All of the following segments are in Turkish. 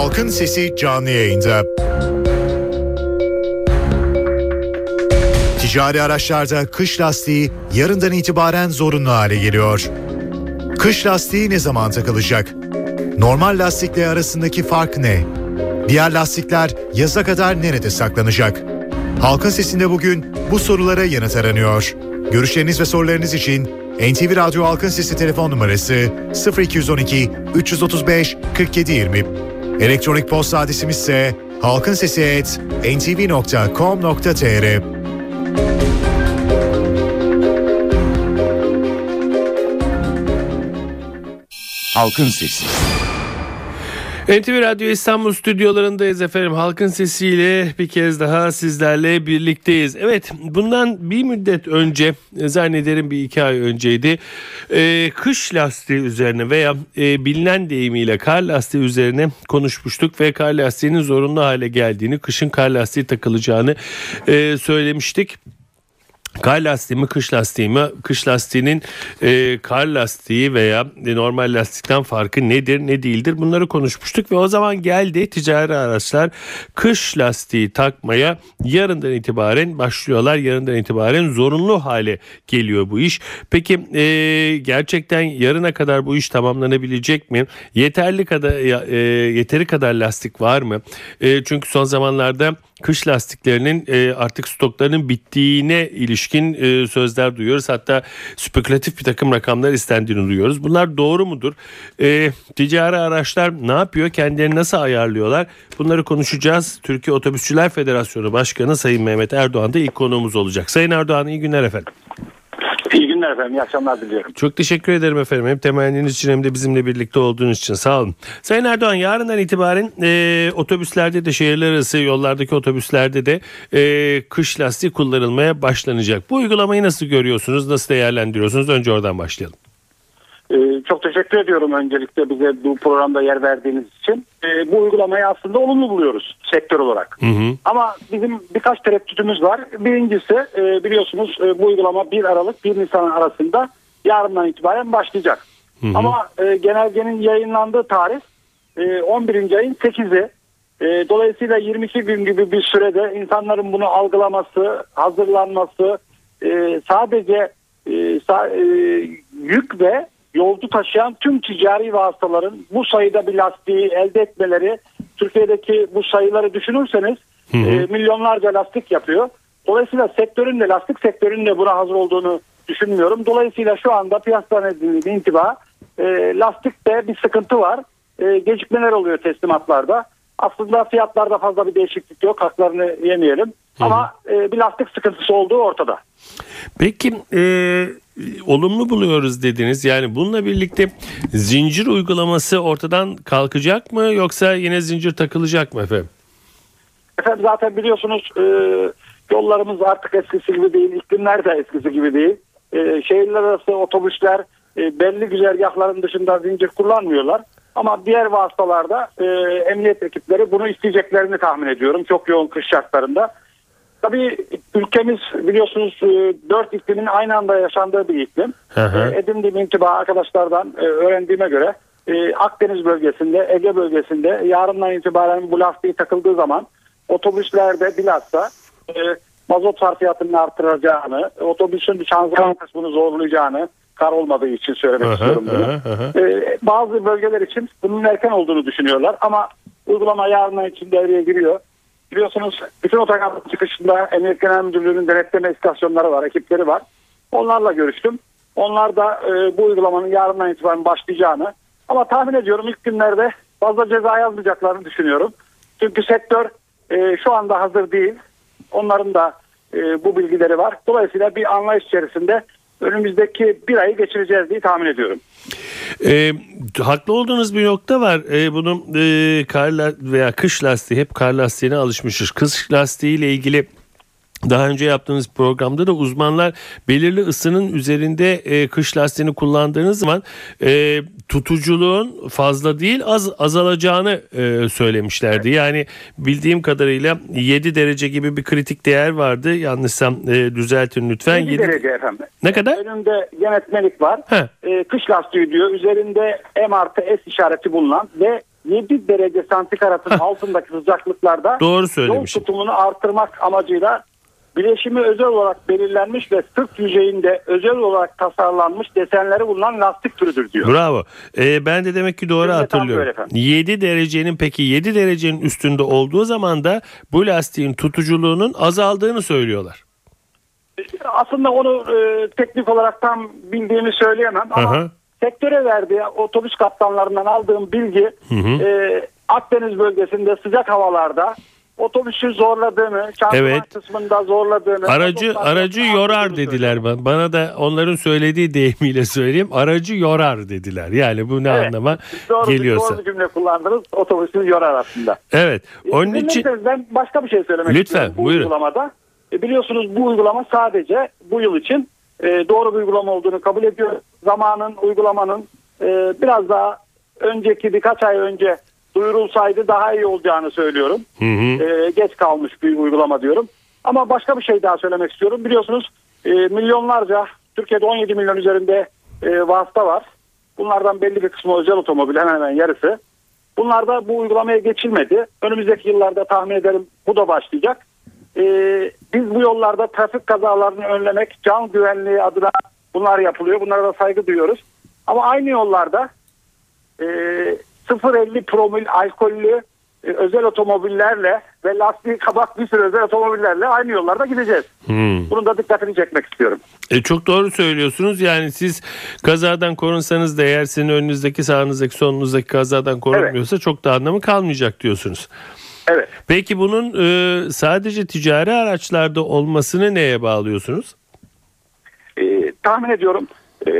Halkın Sesi canlı yayında. Ticari araçlarda kış lastiği yarından itibaren zorunlu hale geliyor. Kış lastiği ne zaman takılacak? Normal lastikle arasındaki fark ne? Diğer lastikler yaza kadar nerede saklanacak? Halkın Sesi'nde bugün bu sorulara yanıt aranıyor. Görüşleriniz ve sorularınız için NTV Radyo Halkın Sesi telefon numarası 0212 335 4720. Elektronik posta adresimiz ise halkinsesi@ntv.com.tr. Halkın Sesi. NTV Radyo İstanbul stüdyolarındayız efendim. Halkın sesiyle bir kez daha sizlerle birlikteyiz. Evet bundan bir müddet önce zannederim bir iki ay önceydi. Ee, kış lastiği üzerine veya e, bilinen deyimiyle kar lastiği üzerine konuşmuştuk. Ve kar lastiğinin zorunlu hale geldiğini, kışın kar lastiği takılacağını e, söylemiştik. Kar lastiği mi kış lastiği mi? Kış lastiğinin e, kar lastiği veya normal lastikten farkı nedir ne değildir bunları konuşmuştuk ve o zaman geldi ticari araçlar kış lastiği takmaya yarından itibaren başlıyorlar. Yarından itibaren zorunlu hale geliyor bu iş. Peki e, gerçekten yarına kadar bu iş tamamlanabilecek mi? Yeterli kadar e, yeteri kadar lastik var mı? E, çünkü son zamanlarda kış lastiklerinin e, artık stoklarının bittiğine ilişkin e, sözler duyuyoruz. Hatta spekülatif bir takım rakamlar istendiğini duyuyoruz. Bunlar doğru mudur? E, ticari araçlar ne yapıyor? Kendilerini nasıl ayarlıyorlar? Bunları konuşacağız. Türkiye Otobüsçüler Federasyonu Başkanı Sayın Mehmet Erdoğan da ilk konuğumuz olacak. Sayın Erdoğan iyi günler efendim. Günler efendim. İyi akşamlar diliyorum. Çok teşekkür ederim efendim. Hem temenniniz için hem de bizimle birlikte olduğunuz için. Sağ olun. Sayın Erdoğan yarından itibaren e, otobüslerde de şehirler arası yollardaki otobüslerde de e, kış lastiği kullanılmaya başlanacak. Bu uygulamayı nasıl görüyorsunuz? Nasıl değerlendiriyorsunuz? Önce oradan başlayalım. Ee, çok teşekkür ediyorum öncelikle bize bu programda yer verdiğiniz için. Ee, bu uygulamayı aslında olumlu buluyoruz sektör olarak. Hı hı. Ama bizim birkaç tereddütümüz var. Birincisi e, biliyorsunuz e, bu uygulama 1 Aralık 1 Nisan arasında yarından itibaren başlayacak. Hı hı. Ama e, genelgenin yayınlandığı tarih e, 11. ayın 8'i. E, dolayısıyla 22 gün gibi bir sürede insanların bunu algılaması, hazırlanması e, sadece e, sa- e, yük ve yolcu taşıyan tüm ticari vasıtaların bu sayıda bir lastiği elde etmeleri Türkiye'deki bu sayıları düşünürseniz Hı hı. e, milyonlarca lastik yapıyor. Dolayısıyla sektörün de lastik sektörünün de buna hazır olduğunu düşünmüyorum. Dolayısıyla şu anda piyasa nedeniyle intiba e, lastikte bir sıkıntı var. E, gecikmeler oluyor teslimatlarda. Aslında fiyatlarda fazla bir değişiklik yok. Haklarını yemeyelim. Ama e, bir lastik sıkıntısı olduğu ortada. Peki e, olumlu buluyoruz dediniz. Yani bununla birlikte zincir uygulaması ortadan kalkacak mı yoksa yine zincir takılacak mı efendim? Efendim zaten biliyorsunuz e, yollarımız artık eskisi gibi değil. İklimler de eskisi gibi değil. E, şehirler arası otobüsler e, belli güzergahların dışında zincir kullanmıyorlar. Ama diğer vasıtalarda e, emniyet ekipleri bunu isteyeceklerini tahmin ediyorum. Çok yoğun kış şartlarında. Tabii ülkemiz biliyorsunuz e, dört iklimin aynı anda yaşandığı bir iklim. Hı hı. E, edindiğim intiba arkadaşlardan e, öğrendiğime göre Akdeniz bölgesinde, Ege bölgesinde yarından itibaren bu lastiği takıldığı zaman otobüslerde bilhassa mazot sarfiyatının artıracağını, otobüsün şanzıman kısmını zorlayacağını kar olmadığı için söylemek hı, istiyorum bunu. hı hı, hı. E, bazı bölgeler için bunun erken olduğunu düşünüyorlar ama uygulama yarına için devreye giriyor. Biliyorsunuz bütün otogar çıkışında Emniyet Genel Müdürlüğü'nün denetleme istasyonları var, ekipleri var. Onlarla görüştüm. Onlar da e, bu uygulamanın yarından itibaren başlayacağını ama tahmin ediyorum ilk günlerde fazla ceza yazmayacaklarını düşünüyorum. Çünkü sektör e, şu anda hazır değil. Onların da e, bu bilgileri var. Dolayısıyla bir anlayış içerisinde önümüzdeki bir ayı geçireceğiz diye tahmin ediyorum. E, haklı olduğunuz bir nokta var. E, bunun e, kar veya kış lastiği hep kar lastiğine alışmışız. Kış lastiği ile ilgili daha önce yaptığımız programda da uzmanlar belirli ısının üzerinde e, kış lastiğini kullandığınız zaman e, tutuculuğun fazla değil az azalacağını e, söylemişlerdi. Yani bildiğim kadarıyla 7 derece gibi bir kritik değer vardı. Yanlışsam e, düzeltin lütfen. 7 Yedi- derece efendim. Ne kadar? Önünde yönetmelik var. He. E, kış lastiği diyor. Üzerinde M artı S işareti bulunan ve 7 derece santigratın altındaki sıcaklıklarda Doğru yol tutumunu artırmak amacıyla bileşimi özel olarak belirlenmiş ve sırt yüzeyinde özel olarak tasarlanmış desenleri bulunan lastik türüdür diyor. Bravo. Ee, ben de demek ki doğru tam hatırlıyorum. böyle efendim. 7 derecenin peki 7 derecenin üstünde olduğu zaman da bu lastiğin tutuculuğunun azaldığını söylüyorlar. Aslında onu e, teknik olarak tam bildiğimi söyleyemem ama Hı hı. sektöre verdiği otobüs kaptanlarından aldığım bilgi hı. e, Akdeniz bölgesinde sıcak havalarda otobüsü zorladığını, şanzıman Evet. kısmında zorladığını. Aracı aracı yorar dediler bana. Bana da onların söylediği deyimiyle söyleyeyim. Aracı yorar dediler. Yani bu ne Evet. anlama Doğru, geliyorsa. Doğru cümle kullandınız. Otobüsü yorar aslında. Evet. Onun İzin için ben başka bir şey söylemek Lütfen, istiyorum bu buyurun. uygulamada. E, biliyorsunuz bu uygulama sadece bu yıl için e, doğru bir uygulama olduğunu kabul ediyor. Zamanın, uygulamanın e, biraz daha önceki birkaç ay önce duyurulsaydı daha iyi olacağını söylüyorum. Hı hı. E, geç kalmış bir uygulama diyorum. Ama başka bir şey daha söylemek istiyorum. Biliyorsunuz e, milyonlarca, Türkiye'de 17 milyon üzerinde e, vasıta var. Bunlardan belli bir kısmı özel otomobil hemen hemen yarısı. Bunlarda bu uygulamaya geçilmedi. Önümüzdeki yıllarda tahmin ederim bu da başlayacak. Ee, biz bu yollarda trafik kazalarını önlemek, can güvenliği adına bunlar yapılıyor. Bunlara da saygı duyuyoruz. Ama aynı yollarda e, 0.50 promil alkollü e, özel otomobillerle ve lastiği kabak bir sürü özel otomobillerle aynı yollarda gideceğiz. Hmm. Bunun da dikkatini çekmek istiyorum. E, çok doğru söylüyorsunuz. Yani siz kazadan korunsanız da eğer sizin önünüzdeki, sağınızdaki, solunuzdaki kazadan korunmuyorsa çok da anlamı kalmayacak diyorsunuz. Evet. Peki bunun e, sadece ticari araçlarda olmasını neye bağlıyorsunuz? e, tahmin ediyorum e,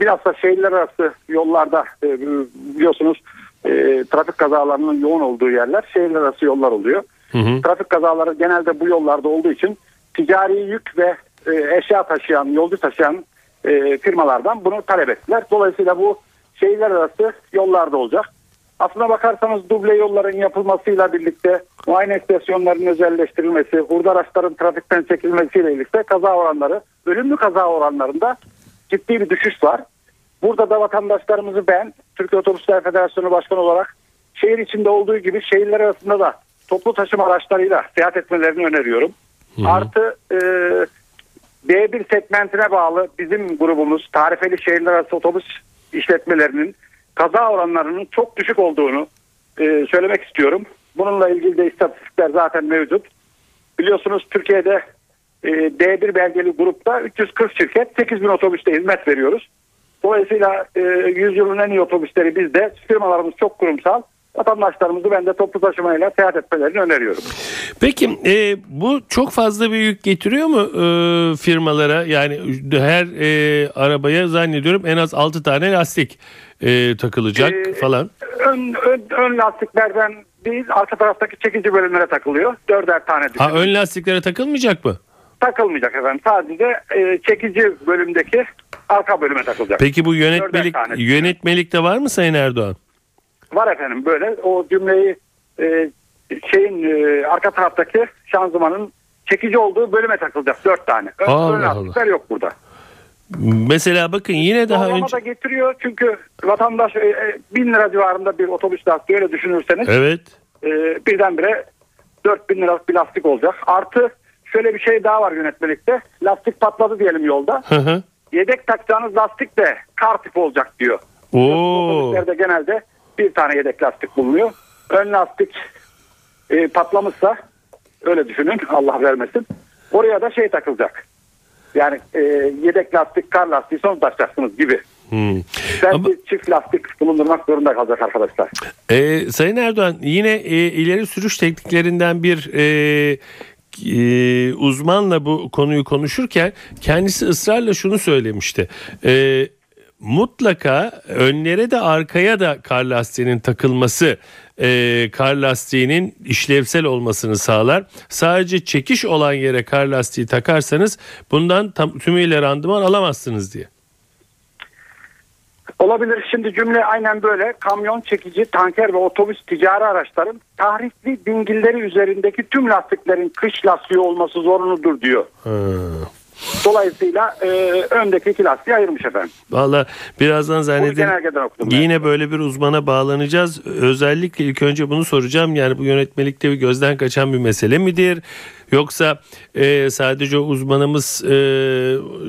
biraz da şehirler arası yollarda e, biliyorsunuz e, trafik kazalarının yoğun olduğu yerler şehirler arası yollar oluyor. Hı hı. Trafik kazaları genelde bu yollarda olduğu için ticari yük ve e, eşya taşıyan, yolcu taşıyan e, firmalardan bunu talep ettiler. Dolayısıyla bu şehirler arası yollarda olacak. Aslına bakarsanız duble yolların yapılmasıyla birlikte muayene istasyonlarının özelleştirilmesi, hurda araçların trafikten çekilmesiyle birlikte kaza oranları, ölümlü kaza oranlarında ciddi bir düşüş var. Burada da vatandaşlarımızı ben Türkiye Otobüsler Federasyonu Başkanı olarak şehir içinde olduğu gibi şehirler arasında da toplu taşıma araçlarıyla seyahat etmelerini öneriyorum. Artı e, B1 segmentine bağlı bizim grubumuz tarifeli şehirler arası otobüs işletmelerinin kaza oranlarının çok düşük olduğunu e, söylemek istiyorum. Bununla ilgili de istatistikler zaten mevcut. Biliyorsunuz Türkiye'de D1 belgeli grupta 340 şirket 8000 otobüste hizmet veriyoruz. Dolayısıyla e, yüzyılın en iyi otobüsleri bizde. Firmalarımız çok kurumsal. Vatandaşlarımızı ben de toplu taşımayla seyahat etmelerini öneriyorum. Peki e, bu çok fazla bir yük getiriyor mu e, firmalara? Yani her e, arabaya zannediyorum en az 6 tane lastik e, takılacak Ee, falan. Ön, ön, ön lastiklerden değil arka taraftaki çekici bölümlere takılıyor. Dörder tane Ha ön lastiklere takılmayacak mı? Takılmayacak efendim. Sadece e, çekici bölümdeki arka bölüme takılacak. Peki bu yönetmelik Dörder tane. yönetmelikte var mı Sayın Erdoğan? Var efendim böyle o cümleyi e, şeyin e, arka taraftaki şanzımanın çekici olduğu bölüme takılacak dört tane. Ön, Allah ön lastikler yok burada. Mesela bakın yine daha Zorlama önce da getiriyor çünkü vatandaş e, e, bin lira civarında bir otobüs lastiği öyle düşünürseniz Evet. e, birdenbire 4000 liralık bir lastik olacak. Artı şöyle bir şey daha var yönetmelikte. Lastik patladı diyelim yolda. Hı hı. Yedek takacağınız lastik de kar tipi olacak diyor. Oo. Otobüslerde genelde bir tane yedek lastik bulunuyor. Ön lastik e, patlamışsa öyle düşünün Allah vermesin. Oraya da şey takılacak. Yani e, yedek lastik, kar lastiği son takacaksınız gibi. Hmm. Belki Ama- çift lastik bulundurmak zorunda kalacak arkadaşlar. Ee, Sayın Erdoğan yine e, ileri sürüş tekniklerinden bir e, e, uzmanla bu konuyu konuşurken kendisi ısrarla şunu söylemişti. E, mutlaka önlere de arkaya da kar lastiğinin takılması e, kar lastiğinin işlevsel olmasını sağlar. Sadece çekiş olan yere kar lastiği takarsanız bundan tam, tümüyle randıman alamazsınız diye. Olabilir. Şimdi cümle aynen böyle. Kamyon, çekici, tanker ve otobüs ticari araçların tahrikli dingilleri üzerindeki tüm lastiklerin kış lastiği olması zorunludur diyor. Ha. Dolayısıyla e, öndeki iki lastiği ayırmış efendim. Valla birazdan zannederim okudum. ben. yine böyle bir uzmana bağlanacağız. Özellikle ilk önce bunu soracağım. Yani bu yönetmelikte bir gözden kaçan bir mesele midir? Yoksa e, sadece uzmanımız e,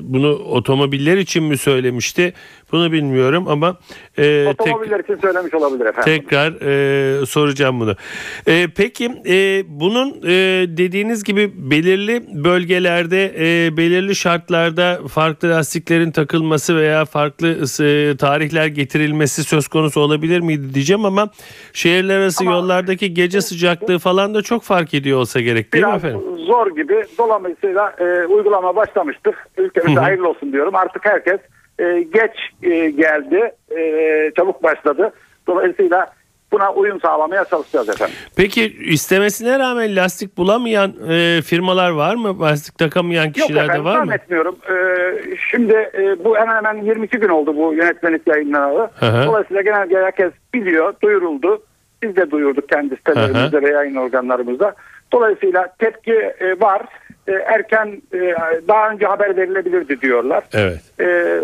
bunu otomobiller için mi söylemişti? Bunu bilmiyorum ama e, tek, Otomobiller için söylemiş olabilir efendim. tekrar e, soracağım bunu. E, peki e, bunun e, dediğiniz gibi belirli bölgelerde e, belirli şartlarda farklı lastiklerin takılması veya farklı e, tarihler getirilmesi söz konusu olabilir miydi diyeceğim ama şehirler arası Ama- yollardaki gece sıcaklığı falan da çok fark ediyor olsa gerek değil mi Biraz efendim? Zor gibi. Dolayısıyla e, uygulama başlamıştır. Ülkemizde hayırlı olsun diyorum. Artık herkes e, geç e, geldi. E, çabuk başladı. Dolayısıyla buna uyum sağlamaya çalışacağız efendim. Peki istemesine rağmen lastik bulamayan e, firmalar var mı? Lastik takamayan Yok kişiler de var mı? zannetmiyorum. E, şimdi e, bu hemen hemen 22 gün oldu bu yönetmelik yayınlanalı. Dolayısıyla genelde herkes biliyor, duyuruldu. Biz de duyurduk kendi sitelerimizde ve yayın organlarımızda. Dolayısıyla tepki e, var. E, erken e, daha önce haber verilebilirdi diyorlar. Evet. E,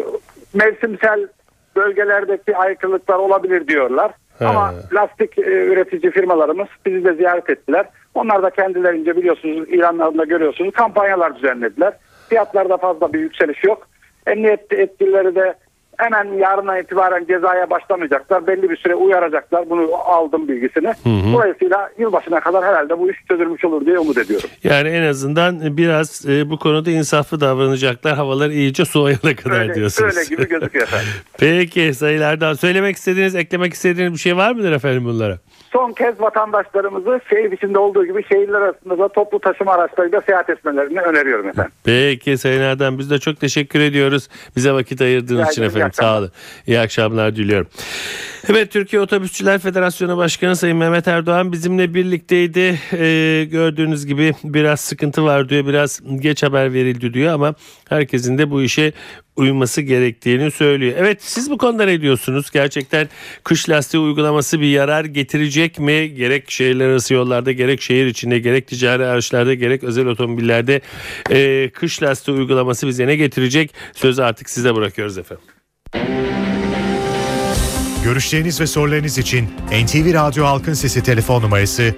mevsimsel bölgelerdeki aykırılıklar olabilir diyorlar. He. Ama lastik e, üretici firmalarımız bizi de ziyaret ettiler. Onlar da kendilerince biliyorsunuz ilanlarında görüyorsunuz kampanyalar düzenlediler. Fiyatlarda fazla bir yükseliş yok. Emniyet yetkilileri de hemen yarına itibaren cezaya başlamayacaklar. Belli bir süre uyaracaklar. Bunu aldım bilgisini. Dolayısıyla yılbaşına kadar herhalde bu iş çözülmüş olur diye umut ediyorum. Yani en azından biraz e, bu konuda insaflı davranacaklar. Havalar iyice soğuyana kadar Öyle, diyorsunuz. öyle gibi gözüküyor efendim. Peki sayılardan söylemek istediğiniz, eklemek istediğiniz bir şey var mıdır efendim bunlara? Son kez vatandaşlarımızı şehir içinde olduğu gibi şehirler arasında da toplu taşıma araçlarıyla seyahat etmelerini öneriyorum efendim. Peki Sayın Erdem biz de çok teşekkür ediyoruz. Bize vakit ayırdığınız Rica için efendim. Sağ akşamlar. olun. İyi akşamlar diliyorum. Evet Türkiye Otobüsçüler Federasyonu Başkanı Sayın Mehmet Erdoğan bizimle birlikteydi. Ee, gördüğünüz gibi biraz sıkıntı var diyor. Biraz geç haber verildi diyor ama herkesin de bu işe uyması gerektiğini söylüyor. Evet siz bu konuda ne diyorsunuz? Gerçekten kış lastiği uygulaması bir yarar getirecek mi? Gerek şehirler arası yollarda gerek şehir içinde gerek ticari araçlarda gerek özel otomobillerde e, kış lastiği uygulaması bize ne getirecek? Sözü artık size bırakıyoruz efendim. Görüşleriniz ve sorularınız için NTV Radyo Halkın Sesi telefon numarası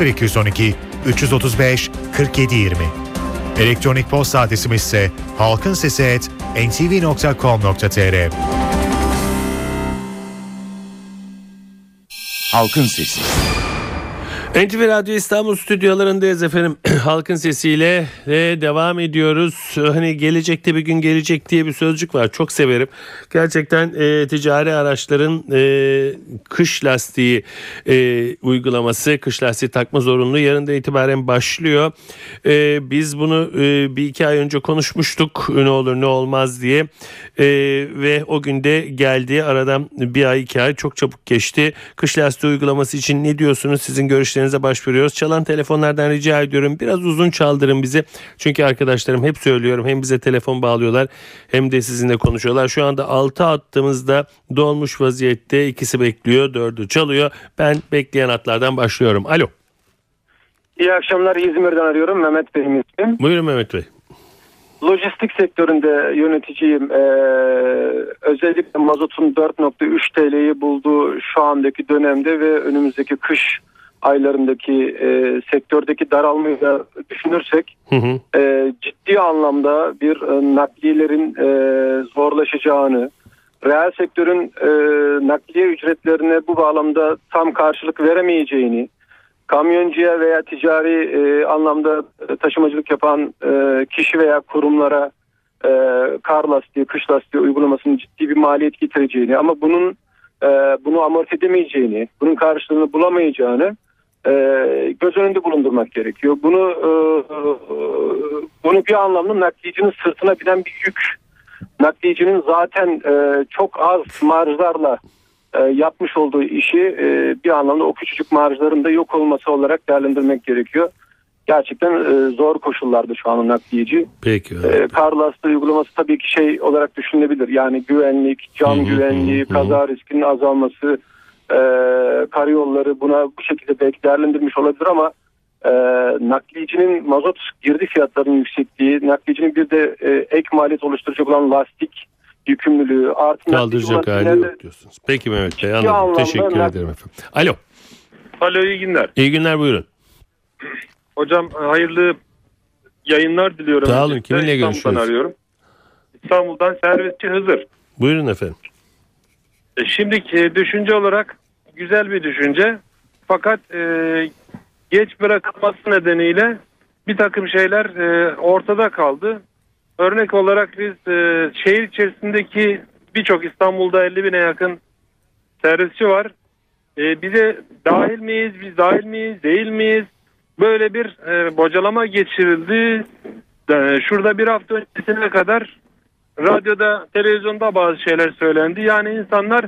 0212 335 4720. Elektronik posta adresimiz ise halkinsesi@ntv.com.tr. Halkın Sesi. NTV Radyo İstanbul stüdyolarındayız efendim. Halkın sesiyle ve devam ediyoruz. Hani gelecekte bir gün gelecek diye bir sözcük var. Çok severim. Gerçekten e, ticari araçların e, kış lastiği e, uygulaması, kış lastiği takma zorunluluğu yarından itibaren başlıyor. E, biz bunu e, bir iki ay önce konuşmuştuk. Ne olur ne olmaz diye. E, ve o günde geldi. Aradan bir ay iki ay çok çabuk geçti. Kış lastiği uygulaması için ne diyorsunuz? Sizin görüşlerinize başvuruyoruz. Çalan telefonlardan rica ediyorum. Biraz uzun çaldırın bizi. Çünkü arkadaşlarım hep söylüyorum. Hem bize telefon bağlıyorlar hem de sizinle konuşuyorlar. Şu anda 6 hattımızda dolmuş vaziyette. ikisi bekliyor. Dördü çalıyor. Ben bekleyen hatlardan başlıyorum. Alo. İyi akşamlar İzmir'den arıyorum Mehmet Bey'im ismim. Buyurun Mehmet Bey. Lojistik sektöründe yöneticiyim. Ee, özellikle mazotun 4.3 TL'yi bulduğu şu andaki dönemde ve önümüzdeki kış aylarındaki e, sektördeki daralmayı da düşünürsek Hı hı. e, ciddi anlamda bir e, nakliyelerin e, zorlaşacağını, reel sektörün e, nakliye ücretlerine bu bağlamda tam karşılık veremeyeceğini, kamyoncuya veya ticari e, anlamda taşımacılık yapan e, kişi veya kurumlara e, kar lastiği, kış lastiği uygulamasının ciddi bir maliyet getireceğini ama bunun e, bunu amorti edemeyeceğini, bunun karşılığını bulamayacağını e, göz önünde bulundurmak gerekiyor. Bunu e, bunu bir anlamda nakliyecinin sırtına binen bir yük. Nakliyecinin zaten e, çok az marjlarla e, yapmış olduğu işi e, bir anlamda o küçücük marjların da yok olması olarak değerlendirmek gerekiyor. Gerçekten e, zor koşullarda şu an nakliyeci. Peki. E, kar lastiği uygulaması tabii ki şey olarak düşünülebilir. Yani güvenlik, can Hı hı, güvenliği, hı. kaza riskinin azalması, e, karayolları buna bu şekilde belki değerlendirmiş olabilir ama e, nakliyecinin mazot girdi fiyatlarının yüksekliği, nakliyecinin bir de e, ek maliyet oluşturacak olan lastik yükümlülüğü artı Kaldıracak hali yok diyorsunuz. Peki Mehmet Bey anladım. Teşekkür nak- ederim efendim. Alo. Alo iyi günler. İyi günler buyurun. Hocam hayırlı yayınlar diliyorum. Sağ olun. Kiminle İstanbul'dan görüşüyoruz? arıyorum. İstanbul'dan servisçi Hızır. Buyurun efendim. E, Şimdiki düşünce olarak güzel bir düşünce. Fakat e, geç bırakılması nedeniyle bir takım şeyler e, ortada kaldı. Örnek olarak biz e, şehir içerisindeki birçok İstanbul'da 50 bine yakın servisçi var. E, bize dahil miyiz, biz dahil miyiz, değil miyiz? Böyle bir e, bocalama geçirildi. E, şurada bir hafta öncesine kadar radyoda, televizyonda bazı şeyler söylendi. Yani insanlar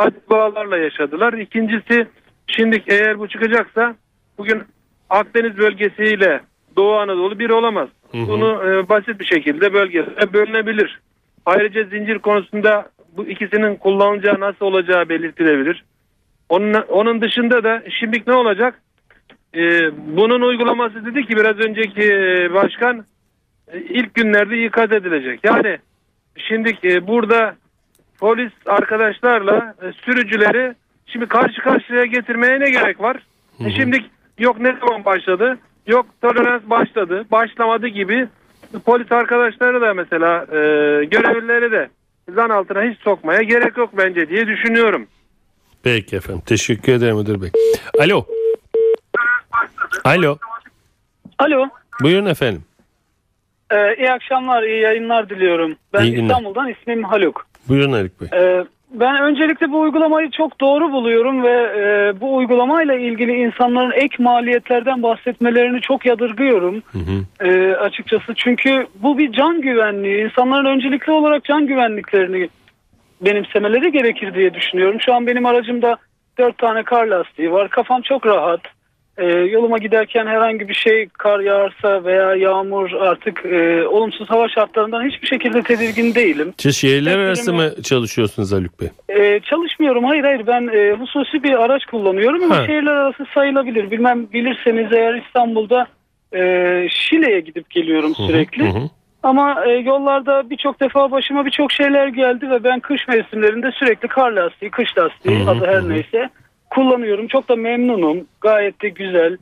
acıbalarla yaşadılar. İkincisi şimdi eğer bu çıkacaksa bugün Akdeniz bölgesiyle Doğu Anadolu bir olamaz. Hı hı. Bunu e, basit bir şekilde bölgesine bölünebilir. Ayrıca zincir konusunda bu ikisinin kullanılacağı nasıl olacağı belirtilebilir. Onun, onun dışında da şimdi ne olacak? E, bunun uygulaması dedi ki biraz önceki e, başkan e, ilk günlerde ikaz edilecek. Yani şimdi e, burada polis arkadaşlarla e, sürücüleri şimdi karşı karşıya getirmeye ne gerek var? E, şimdi yok ne zaman başladı? Yok tolerans başladı, başlamadı gibi polis arkadaşları da mesela e, görevlileri de zan altına hiç sokmaya gerek yok bence diye düşünüyorum. Peki efendim. Teşekkür ederim müdür bey. Alo. Alo. Alo. Buyurun efendim. Ee, iyi akşamlar, iyi yayınlar diliyorum. Ben İyi günler. İstanbul'dan ismim Haluk. Buyurun Haluk Bey. Ee, ben öncelikle bu uygulamayı çok doğru buluyorum ve e, bu uygulamayla ilgili insanların ek maliyetlerden bahsetmelerini çok yadırgıyorum Hı hı. e, açıkçası. Çünkü bu bir can güvenliği. İnsanların öncelikli olarak can güvenliklerini benimsemeleri gerekir diye düşünüyorum. Şu an benim aracımda dört tane kar lastiği var. Kafam çok rahat. Ee, yoluma giderken herhangi bir şey kar yağarsa veya yağmur artık e, olumsuz hava şartlarından hiçbir şekilde tedirgin değilim. Siz şehirler Teklerimi- arası mı çalışıyorsunuz Haluk Bey? Ee, çalışmıyorum hayır hayır ben e, hususi bir araç kullanıyorum ama Ha. şehirler arası sayılabilir. Bilmem bilirseniz eğer İstanbul'da e, Şile'ye gidip geliyorum hı, sürekli. hı hı. Ama e, yollarda birçok defa başıma birçok şeyler geldi ve ben kış mevsimlerinde sürekli kar lastiği, kış lastiği Hı hı, adı her hı. neyse kullanıyorum. Çok da memnunum. Gayet de güzel.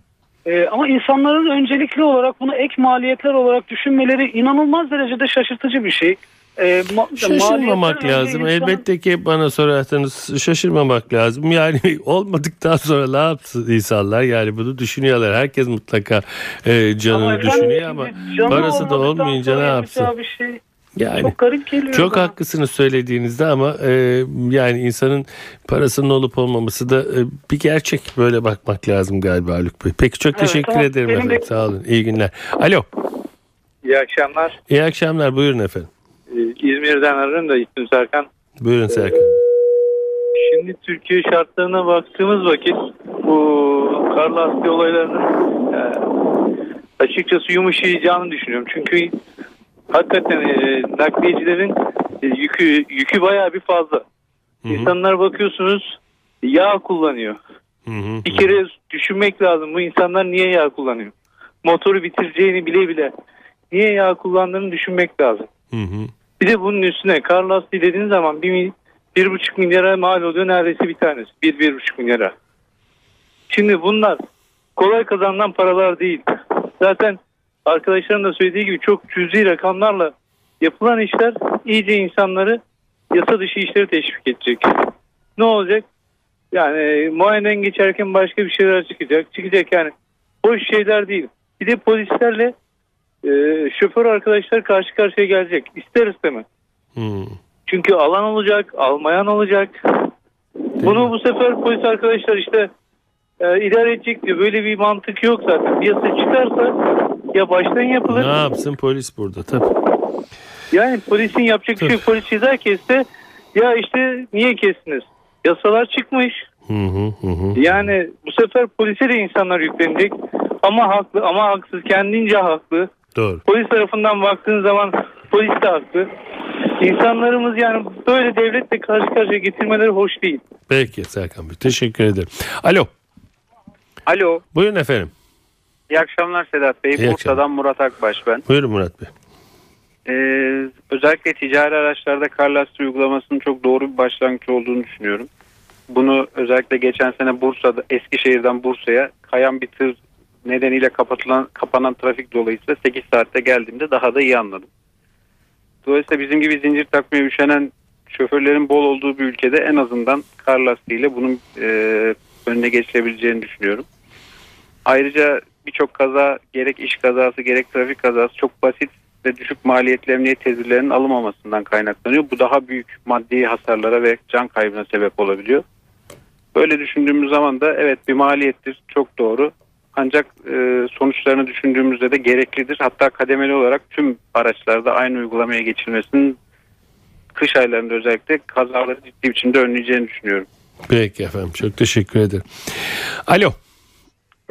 E, ama insanların öncelikli olarak bunu ek maliyetler olarak düşünmeleri inanılmaz derecede şaşırtıcı bir şey. E, ma- Şaşırmamak lazım. insanın- Elbette ki bana sorarsanız şaşırmamak lazım. Yani olmadıktan sonra ne yapsın insanlar? Yani bunu düşünüyorlar. Herkes mutlaka e, canını Ama düşünüyor ama parası da olmayınca ne yapsın? Bir şey Yani çok garip geliyor. çok bana. haklısınız söylediğinizde ama e, yani insanın parasının olup olmaması da e, bir gerçek. Böyle bakmak lazım galiba Haluk Bey. Peki çok Evet, teşekkür tamam. ederim Benim de- efendim. Sağ olun. İyi günler. Alo. İyi akşamlar. İyi akşamlar. Buyurun efendim. Ee, İzmir'den arıyorum da ismim Serkan. Buyurun Serkan. Şimdi Türkiye şartlarına baktığımız vakit bu kar lastiği olaylarının e, açıkçası yumuşayacağını düşünüyorum. Çünkü hakikaten e, nakliyecilerin e, yükü yükü bayağı bir fazla. Hı hı. İnsanlar bakıyorsunuz yağ kullanıyor. Hı hı. Bir kere düşünmek lazım bu insanlar niye yağ kullanıyor? Motoru bitireceğini bile bile niye yağ kullandığını düşünmek lazım. Hı hı. Bir de bunun üstüne kar lastiği dediğiniz zaman bir, bir buçuk milyara mal oluyor neredeyse bir tanesi. Bir, bir buçuk milyara. Şimdi bunlar kolay kazanılan paralar değil. Zaten arkadaşların da söylediği gibi çok cüzi rakamlarla yapılan işler iyice insanları yasa dışı işleri teşvik edecek. Ne olacak? Yani muayeneden geçerken başka bir şeyler çıkacak. Çıkacak yani. Boş şeyler değil. Bir de polislerle e, şoför arkadaşlar karşı karşıya gelecek. İster istemez. Hı. Çünkü alan olacak, almayan olacak. Bunu bu sefer polis arkadaşlar işte e, idare edecek diyor. Böyle bir mantık yok zaten. Yasa çıkarsa ya baştan yapılır. Ne yapsın polis burada tabii. Yani polisin yapacak bir şey. Polis ceza kesse ya işte niye kestiniz? Yasalar çıkmış. Hı hı hı hı. Yani bu sefer polise de insanlar yüklenecek. Ama haklı ama haksız. Kendince haklı. Doğru. Polis tarafından baktığın zaman polis de haklı. İnsanlarımız yani böyle devletle karşı karşıya getirmeleri hoş değil. Peki Serkan Bey teşekkür ederim. Alo. Alo. Buyurun efendim. İyi akşamlar Sedat Bey. İyi Bursa'dan Murat Akbaş ben. Buyurun Murat Bey. Ee, özellikle ticari araçlarda kar lastiği uygulamasının çok doğru bir başlangıç olduğunu düşünüyorum. Bunu özellikle geçen sene Bursa'da Eskişehir'den Bursa'ya kayan bir tır nedeniyle kapatılan kapanan trafik dolayısıyla 8 saatte geldiğimde daha da iyi anladım. Dolayısıyla bizim gibi zincir takmaya üşenen şoförlerin bol olduğu bir ülkede en azından kar lastiğiyle bunun e, önüne geçilebileceğini düşünüyorum. Ayrıca birçok kaza gerek iş kazası gerek trafik kazası çok basit ve düşük maliyetli emniyet tedbirlerinin alınmamasından kaynaklanıyor. Bu daha büyük maddi hasarlara ve can kaybına sebep olabiliyor. Böyle düşündüğümüz zaman da evet bir maliyettir çok doğru. Ancak e, sonuçlarını düşündüğümüzde de gereklidir. Hatta kademeli olarak tüm araçlarda aynı uygulamaya geçilmesinin kış aylarında özellikle kazaları ciddi biçimde önleyeceğini düşünüyorum. Peki efendim çok teşekkür ederim. Alo.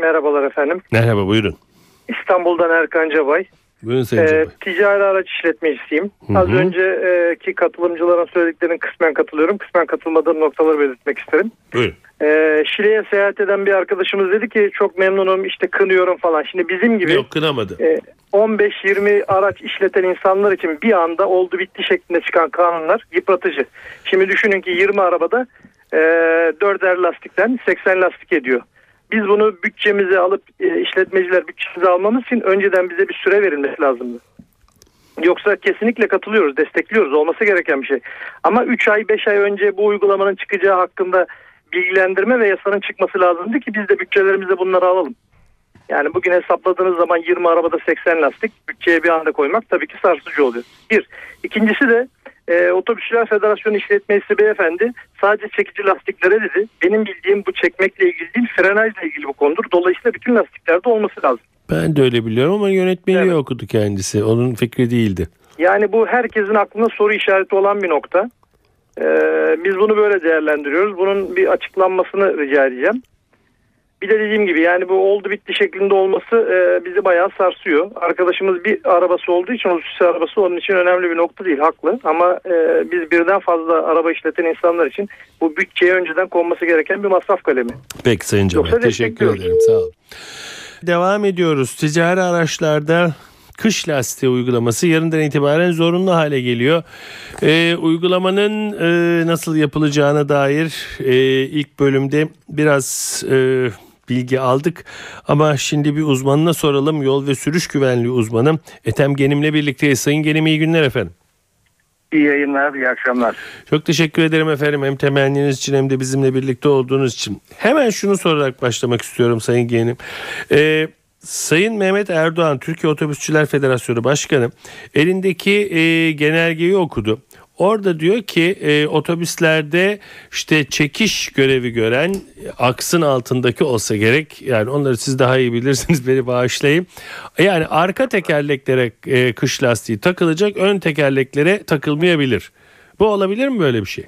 Merhabalar efendim. Merhaba buyurun. İstanbul'dan Erkan Cabay. Buyurun Sayın Ee, Cabay. ticari araç işletmecisiyim. Hı hı. Az önceki katılımcıların söylediklerinin kısmen katılıyorum. Kısmen katılmadığım noktaları belirtmek isterim. Buyurun. Ee, Şile'ye seyahat eden bir arkadaşımız dedi ki çok memnunum işte kınıyorum falan. Şimdi bizim gibi Yok kınamadı. e, 15-20 araç işleten insanlar için bir anda oldu bitti şeklinde çıkan kanunlar yıpratıcı. Şimdi düşünün ki 20 arabada e, 4'er lastikten 80 lastik ediyor. Biz bunu bütçemize alıp e, işletmeciler bütçemize almamız için önceden bize bir süre verilmesi lazımdı. Yoksa kesinlikle katılıyoruz, destekliyoruz. Olması gereken bir şey. Ama 3 ay, 5 ay önce bu uygulamanın çıkacağı hakkında bilgilendirme ve yasanın çıkması lazımdı ki biz de bütçelerimize bunları alalım. Yani bugün hesapladığınız zaman 20 arabada 80 lastik bütçeye bir anda koymak tabii ki sarsıcı oluyor. Bir. İkincisi de e, Otobüsçüler Federasyonu işletmecisi beyefendi sadece çekici lastiklere dedi. Benim bildiğim bu çekmekle ilgili değil frenajla ilgili bu konudur. Dolayısıyla bütün lastiklerde olması lazım. Ben de öyle biliyorum ama yönetmeliği Evet. okudu kendisi. Onun fikri değildi. Yani bu herkesin aklında soru işareti olan bir nokta. Ee, biz bunu böyle değerlendiriyoruz. Bunun bir açıklanmasını rica edeceğim. Bir de dediğim gibi yani bu oldu bitti şeklinde olması e, bizi bayağı sarsıyor. Arkadaşımız bir arabası olduğu için hususi arabası onun için önemli bir nokta değil haklı. Ama e, biz birden fazla araba işleten insanlar için bu bütçeye önceden konması gereken bir masraf kalemi. Peki Sayın. Yoksa Teşekkür ederim. Sağ olun. Devam ediyoruz. Ticari araçlarda kış lastiği uygulaması yarından itibaren zorunlu hale geliyor. Ee, uygulamanın e, nasıl yapılacağına dair e, ilk bölümde biraz e, bilgi aldık. Ama şimdi bir uzmanına soralım. Yol ve sürüş güvenliği uzmanı Ethem Genim'le birlikteyiz. Sayın Genim iyi günler efendim. İyi yayınlar, iyi akşamlar. Çok teşekkür ederim efendim hem temenniniz için hem de bizimle birlikte olduğunuz için. Hemen şunu sorarak başlamak istiyorum Sayın Geğenim. Ee, Sayın Mehmet Erdoğan Türkiye Otobüsçüler Federasyonu Başkanı elindeki e, genelgeyi okudu. Orada diyor ki e, otobüslerde işte çekiş görevi gören e, aksın altındaki olsa gerek yani onları siz daha iyi bilirsiniz beni bağışlayın. Yani arka tekerleklere e, kış lastiği takılacak ön tekerleklere takılmayabilir. Bu olabilir mi böyle bir şey?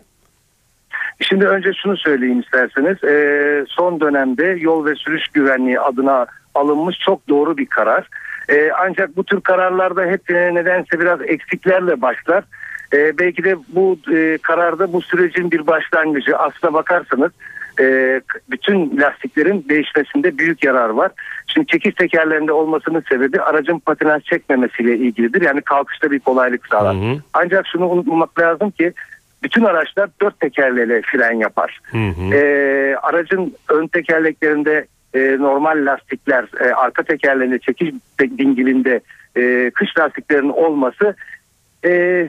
Şimdi önce şunu söyleyeyim isterseniz. Ee, son dönemde yol ve sürüş güvenliği adına alınmış çok doğru bir karar. Ee, ancak bu tür kararlarda hep e, nedense biraz eksiklerle başlar. Ee, belki de bu e, kararda bu sürecin bir başlangıcı. Aslına bakarsanız e, bütün lastiklerin değişmesinde büyük yarar var. Şimdi çekiş tekerlerinde olmasının sebebi aracın patinaj çekmemesiyle ilgilidir. Yani kalkışta bir kolaylık sağlar. Hı hı. Ancak şunu unutmamak lazım ki bütün araçlar dört tekerleğiyle fren yapar. Hı hı. Ee, aracın ön tekerleklerinde e, normal lastikler, e, arka tekerleğinde çekiş dingilinde e, kış lastiklerinin olması e,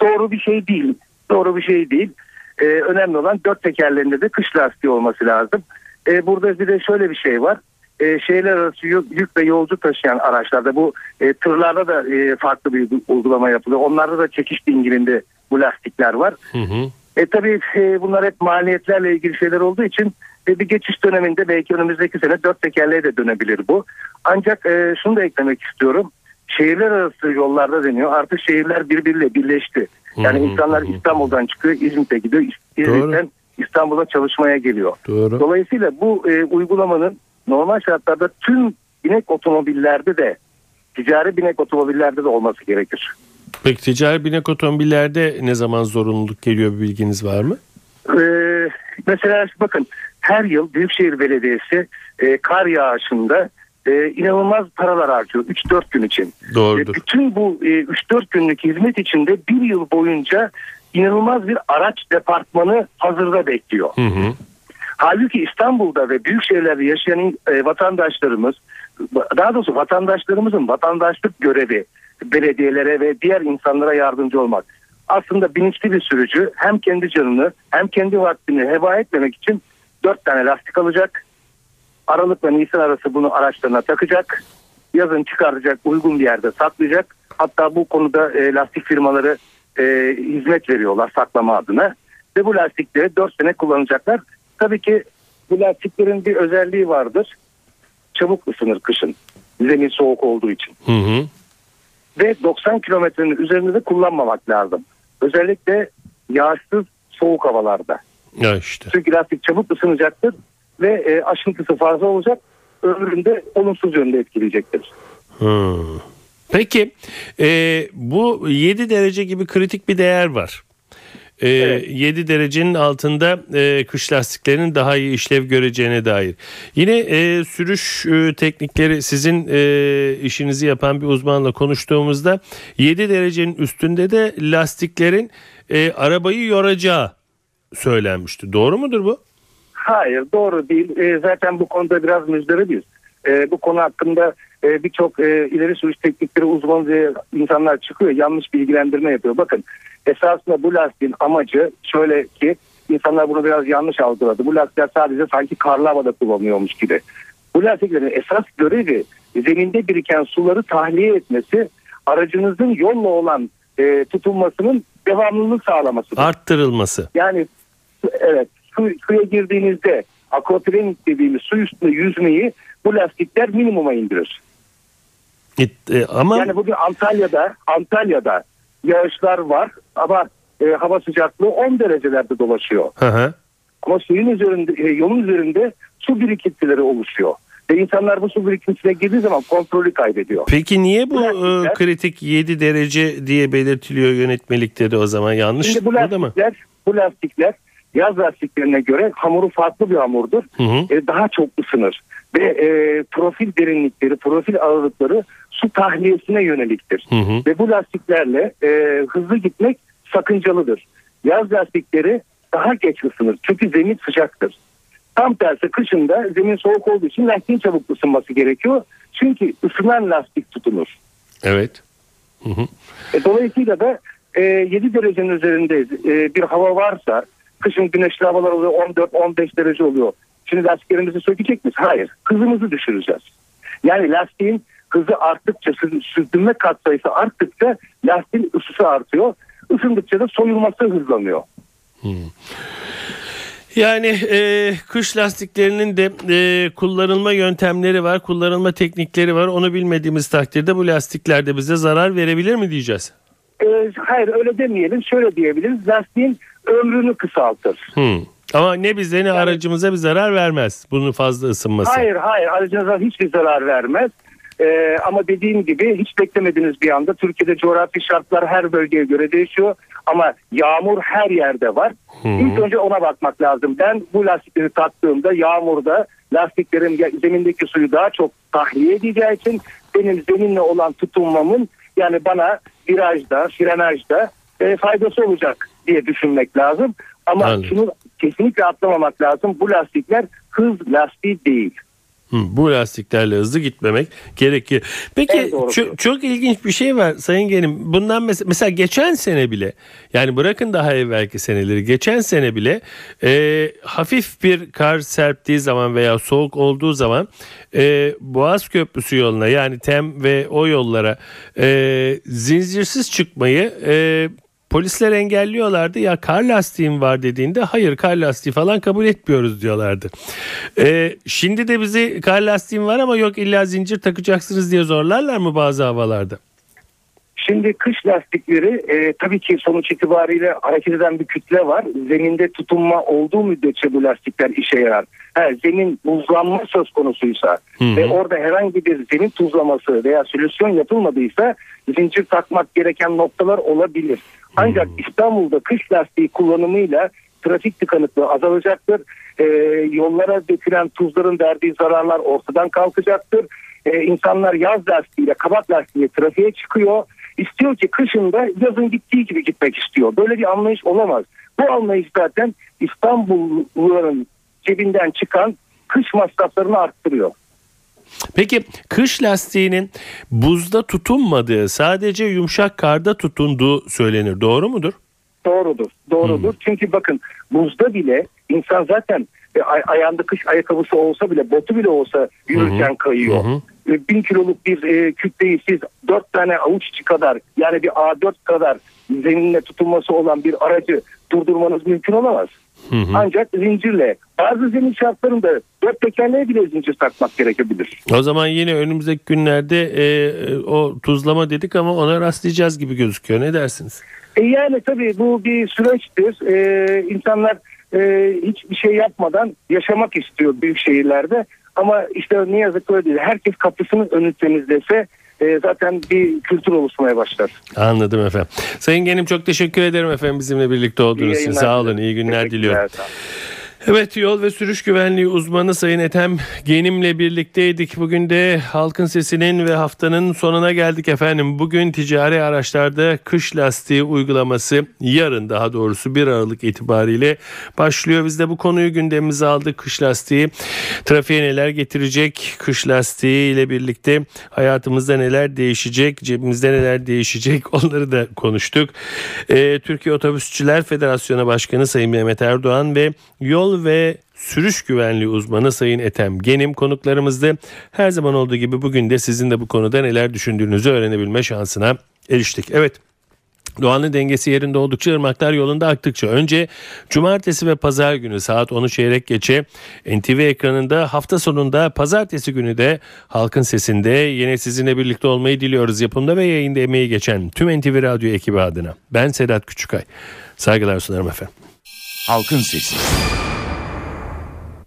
doğru bir şey değil. Doğru bir şey değil. E, önemli olan dört tekerlerinde de kış lastiği olması lazım. E, burada bir de şöyle bir şey var. E, şehirler arası yük, yük ve yolcu taşıyan araçlarda bu e, tırlarda da e, farklı bir uygulama yapılıyor. Onlarda da çekiş dingilinde bu lastikler var. Hı hı. E tabii e, bunlar hep maliyetlerle ilgili şeyler olduğu için e, bir geçiş döneminde belki önümüzdeki sene dört tekerleğe de dönebilir bu. Ancak e, şunu da eklemek istiyorum. Şehirler arası yollarda deniyor. Artık şehirler birbiriyle birleşti. Yani hı, insanlar hı. İstanbul'dan çıkıyor, İzmit'e gidiyor. İzmit'ten İstanbul'a çalışmaya geliyor. Doğru. Dolayısıyla bu e, uygulamanın normal şartlarda tüm binek otomobillerde de ticari binek otomobillerde de olması gerekir. Peki ticari binek otomobillerde ne zaman zorunluluk geliyor bir bilginiz var mı? Ee, mesela bakın her yıl Büyükşehir Belediyesi e, kar yağışında e, inanılmaz paralar harcıyor 3-4 gün için. Doğrudur. E, bütün bu e, 3-4 günlük hizmet içinde bir yıl boyunca inanılmaz bir araç departmanı hazırda bekliyor. Hı hı. Halbuki İstanbul'da ve büyük şehirlerde yaşayan e, vatandaşlarımız daha doğrusu vatandaşlarımızın vatandaşlık görevi belediyelere ve diğer insanlara yardımcı olmak. Aslında bilinçli bir sürücü hem kendi canını hem kendi vaktini heba etmemek için dört tane lastik alacak. Aralıkla Nisan arası bunu araçlarına takacak. Yazın çıkaracak uygun bir yerde saklayacak. Hatta bu konuda e, lastik firmaları e, hizmet veriyorlar saklama adına. Ve bu lastikleri 4 sene kullanacaklar. Tabii ki bu lastiklerin bir özelliği vardır. Çabuk ısınır kışın. Zemin soğuk olduğu için. Hı hı. Ve 90 kilometrenin üzerinde de kullanmamak lazım. Özellikle yağışsız soğuk havalarda. Ya işte. Çünkü lastik çabuk ısınacaktır ve e, aşıntısı fazla olacak. Ömründe olumsuz yönde etkileyecektir. Hı. Peki e, bu 7 derece gibi kritik bir değer var. E, 7 derecenin altında e, kış lastiklerinin daha iyi işlev göreceğine dair. Yine e, sürüş e, teknikleri sizin e, işinizi yapan bir uzmanla konuştuğumuzda 7 derecenin üstünde de lastiklerin e, arabayı yoracağı söylenmişti. Doğru mudur bu? Hayır doğru değil. E, zaten bu konuda biraz müzdaribiz. E, bu konu hakkında e, birçok e, ileri sürüş teknikleri uzmanı diye insanlar çıkıyor. Yanlış bilgilendirme yapıyor. Bakın esasında bu lastiğin amacı şöyle ki insanlar bunu biraz yanlış algıladı. Bu lastikler sadece sanki karlı havada kullanılıyormuş gibi. Bu lastiklerin esas görevi zeminde biriken suları tahliye etmesi aracınızın yolla olan e, tutunmasının devamlılığı sağlaması. Arttırılması. Yani evet su, suya girdiğinizde aquaplaning dediğimiz su üstünde yüzmeyi bu lastikler minimuma indirir. It- e, ama Yani bugün Antalya'da Antalya'da yağışlar var ama e, hava sıcaklığı 10 derecelerde dolaşıyor. Hı hı. Ama suyun üzerinde e, yolun üzerinde su birikintileri oluşuyor. Ve insanlar bu su birikintisine girdiği zaman kontrolü kaybediyor. Peki niye bu Bu e, kritik 7 derece diye belirtiliyor yönetmelikte de o zaman yanlış Şimdi bu lastikler, bu lastikler yaz lastiklerine göre hamuru farklı bir hamurdur. Hı hı. E, daha çok ısınır. Ve e, profil derinlikleri, profil ağırlıkları su tahliyesine yöneliktir. Hı hı. Ve bu lastiklerle e, hızlı gitmek sakıncalıdır. Yaz lastikleri daha geç ısınır. Çünkü zemin sıcaktır. Tam tersi kışında zemin soğuk olduğu için lastiğin çabuk ısınması gerekiyor. Çünkü ısınan lastik tutunur. Evet. Hı hı. E, dolayısıyla da e, 7 derecenin üzerinde e, bir hava varsa kışın güneşli havalar oluyor 14-15 derece oluyor. Şimdi lastiklerimizi sökecek miyiz? Hayır. Hızımızı düşüreceğiz. Yani lastiğin hızı arttıkça sür- sürtünme katsayısı arttıkça lastiğin ısısı artıyor. Isındıkça da soyulması hızlanıyor. Yani e, kış lastiklerinin de e, kullanılma yöntemleri var, kullanılma teknikleri var. Onu bilmediğimiz takdirde bu lastikler de bize zarar verebilir mi diyeceğiz? E, hayır öyle demeyelim. Şöyle diyebiliriz. Lastiğin ömrünü kısaltır. Hı. Ama ne bize ne aracımıza bir zarar vermez bunun fazla ısınması. Hayır hayır aracınıza hiçbir zarar vermez. Ee, ama dediğim gibi hiç beklemediğiniz bir anda Türkiye'de coğrafi şartlar her bölgeye göre değişiyor. Ama yağmur her yerde var. İlk önce ona bakmak lazım. Ben bu lastikleri taktığımda yağmurda lastiklerim ya- zemindeki suyu daha çok tahliye edeceği için benim zeminle olan tutunmamın yani bana virajda, frenajda e, faydası olacak diye düşünmek lazım. Ama Anladım. şunu kesinlikle atlamamak lazım. Bu lastikler hız lastiği değil. Hı, bu lastiklerle hızlı gitmemek gerekir. Peki çok, çok ilginç bir şey var Sayın Genim. Bundan mesela, mesela geçen sene bile yani bırakın daha evvelki seneleri geçen sene bile e, hafif bir kar serptiği zaman veya soğuk olduğu zaman e, Boğaz Köprüsü yoluna yani TEM ve o yollara e, zincirsiz çıkmayı e, Polisler engelliyorlardı ya kar lastiğim var dediğinde hayır kar lastiği falan kabul etmiyoruz diyorlardı. Ee, şimdi de bizi kar lastiğim var ama yok illa zincir takacaksınız diye zorlarlar mı bazı havalarda? Şimdi kış lastikleri e, tabii ki sonuç itibariyle hareket eden bir kütle var. Zeminde tutunma olduğu müddetçe bu lastikler işe yarar. Ha, zemin buzlanma söz konusuysa Hı hı. ve orada herhangi bir zemin tuzlaması veya solüsyon yapılmadıysa zincir takmak gereken noktalar olabilir. Ancak İstanbul'da kış lastiği kullanımıyla trafik tıkanıklığı azalacaktır. E, yollara dökülen tuzların verdiği zararlar ortadan kalkacaktır. e, insanlar yaz lastiğiyle kabak lastiğiyle trafiğe çıkıyor. İstiyor ki kışında yazın gittiği gibi gitmek istiyor. Böyle bir anlayış olamaz. Bu anlayış zaten İstanbulluların cebinden çıkan kış masraflarını arttırıyor. Peki kış lastiğinin buzda tutunmadığı sadece yumuşak karda tutunduğu söylenir. Doğru mudur? Doğrudur. Doğrudur. Çünkü bakın buzda bile insan zaten e, ay- ayağında kış ayakkabısı olsa bile botu bile olsa yürürken kayıyor. E, Bin kiloluk bir e, kütleyi siz dört tane avuç içi kadar yani bir A4 kadar zeminle tutunması olan bir aracı durdurmanız mümkün olamaz. Ancak zincirle bazı zemin şartlarında dört tekerleğe bile zincir takmak gerekebilir. O zaman yine önümüzdeki günlerde e, o tuzlama dedik ama ona rastlayacağız gibi gözüküyor. Ne dersiniz? E yani tabii bu bir süreçtir. E, insanlar e, hiçbir şey yapmadan yaşamak istiyor büyük şehirlerde. Ama işte ne yazık ki öyle değil. Herkes kapısının önünü temizlese e, zaten bir kültür oluşmaya başlar. Anladım efendim. Sayın Genim çok teşekkür ederim efendim bizimle birlikte olduğunuz için. Sağ olun. iyi günler diliyorum. olun. Evet yol ve sürüş güvenliği uzmanı Sayın Ethem Genim'le birlikteydik. Bugün de Halkın Sesi'nin ve haftanın sonuna geldik efendim. Bugün ticari araçlarda kış lastiği uygulaması yarın daha doğrusu 1 Aralık itibariyle başlıyor. Biz de bu konuyu gündemimize aldık. Kış lastiği trafiğe neler getirecek? Kış lastiği ile birlikte hayatımızda neler değişecek? Cebimizde neler değişecek? Onları da konuştuk. Ee, Türkiye Otobüsçüler Federasyonu Başkanı Sayın Mehmet Erdoğan ve Yol ve Sürüş güvenliği uzmanı Sayın Ethem Genim konuklarımızdı. Her zaman olduğu gibi bugün de sizin de bu konuda neler düşündüğünüzü öğrenebilme şansına eriştik. Evet Doğanın dengesi yerinde oldukça ırmaklar yolunda aktıkça önce cumartesi ve pazar günü saat 10'u çeyrek geçe NTV ekranında hafta sonunda pazartesi günü de halkın sesinde yine sizinle birlikte olmayı diliyoruz. Yapımda ve yayında emeği geçen tüm NTV Radyo ekibi adına ben Sedat Küçükay. Saygılar sunarım efendim. Halkın Sesi.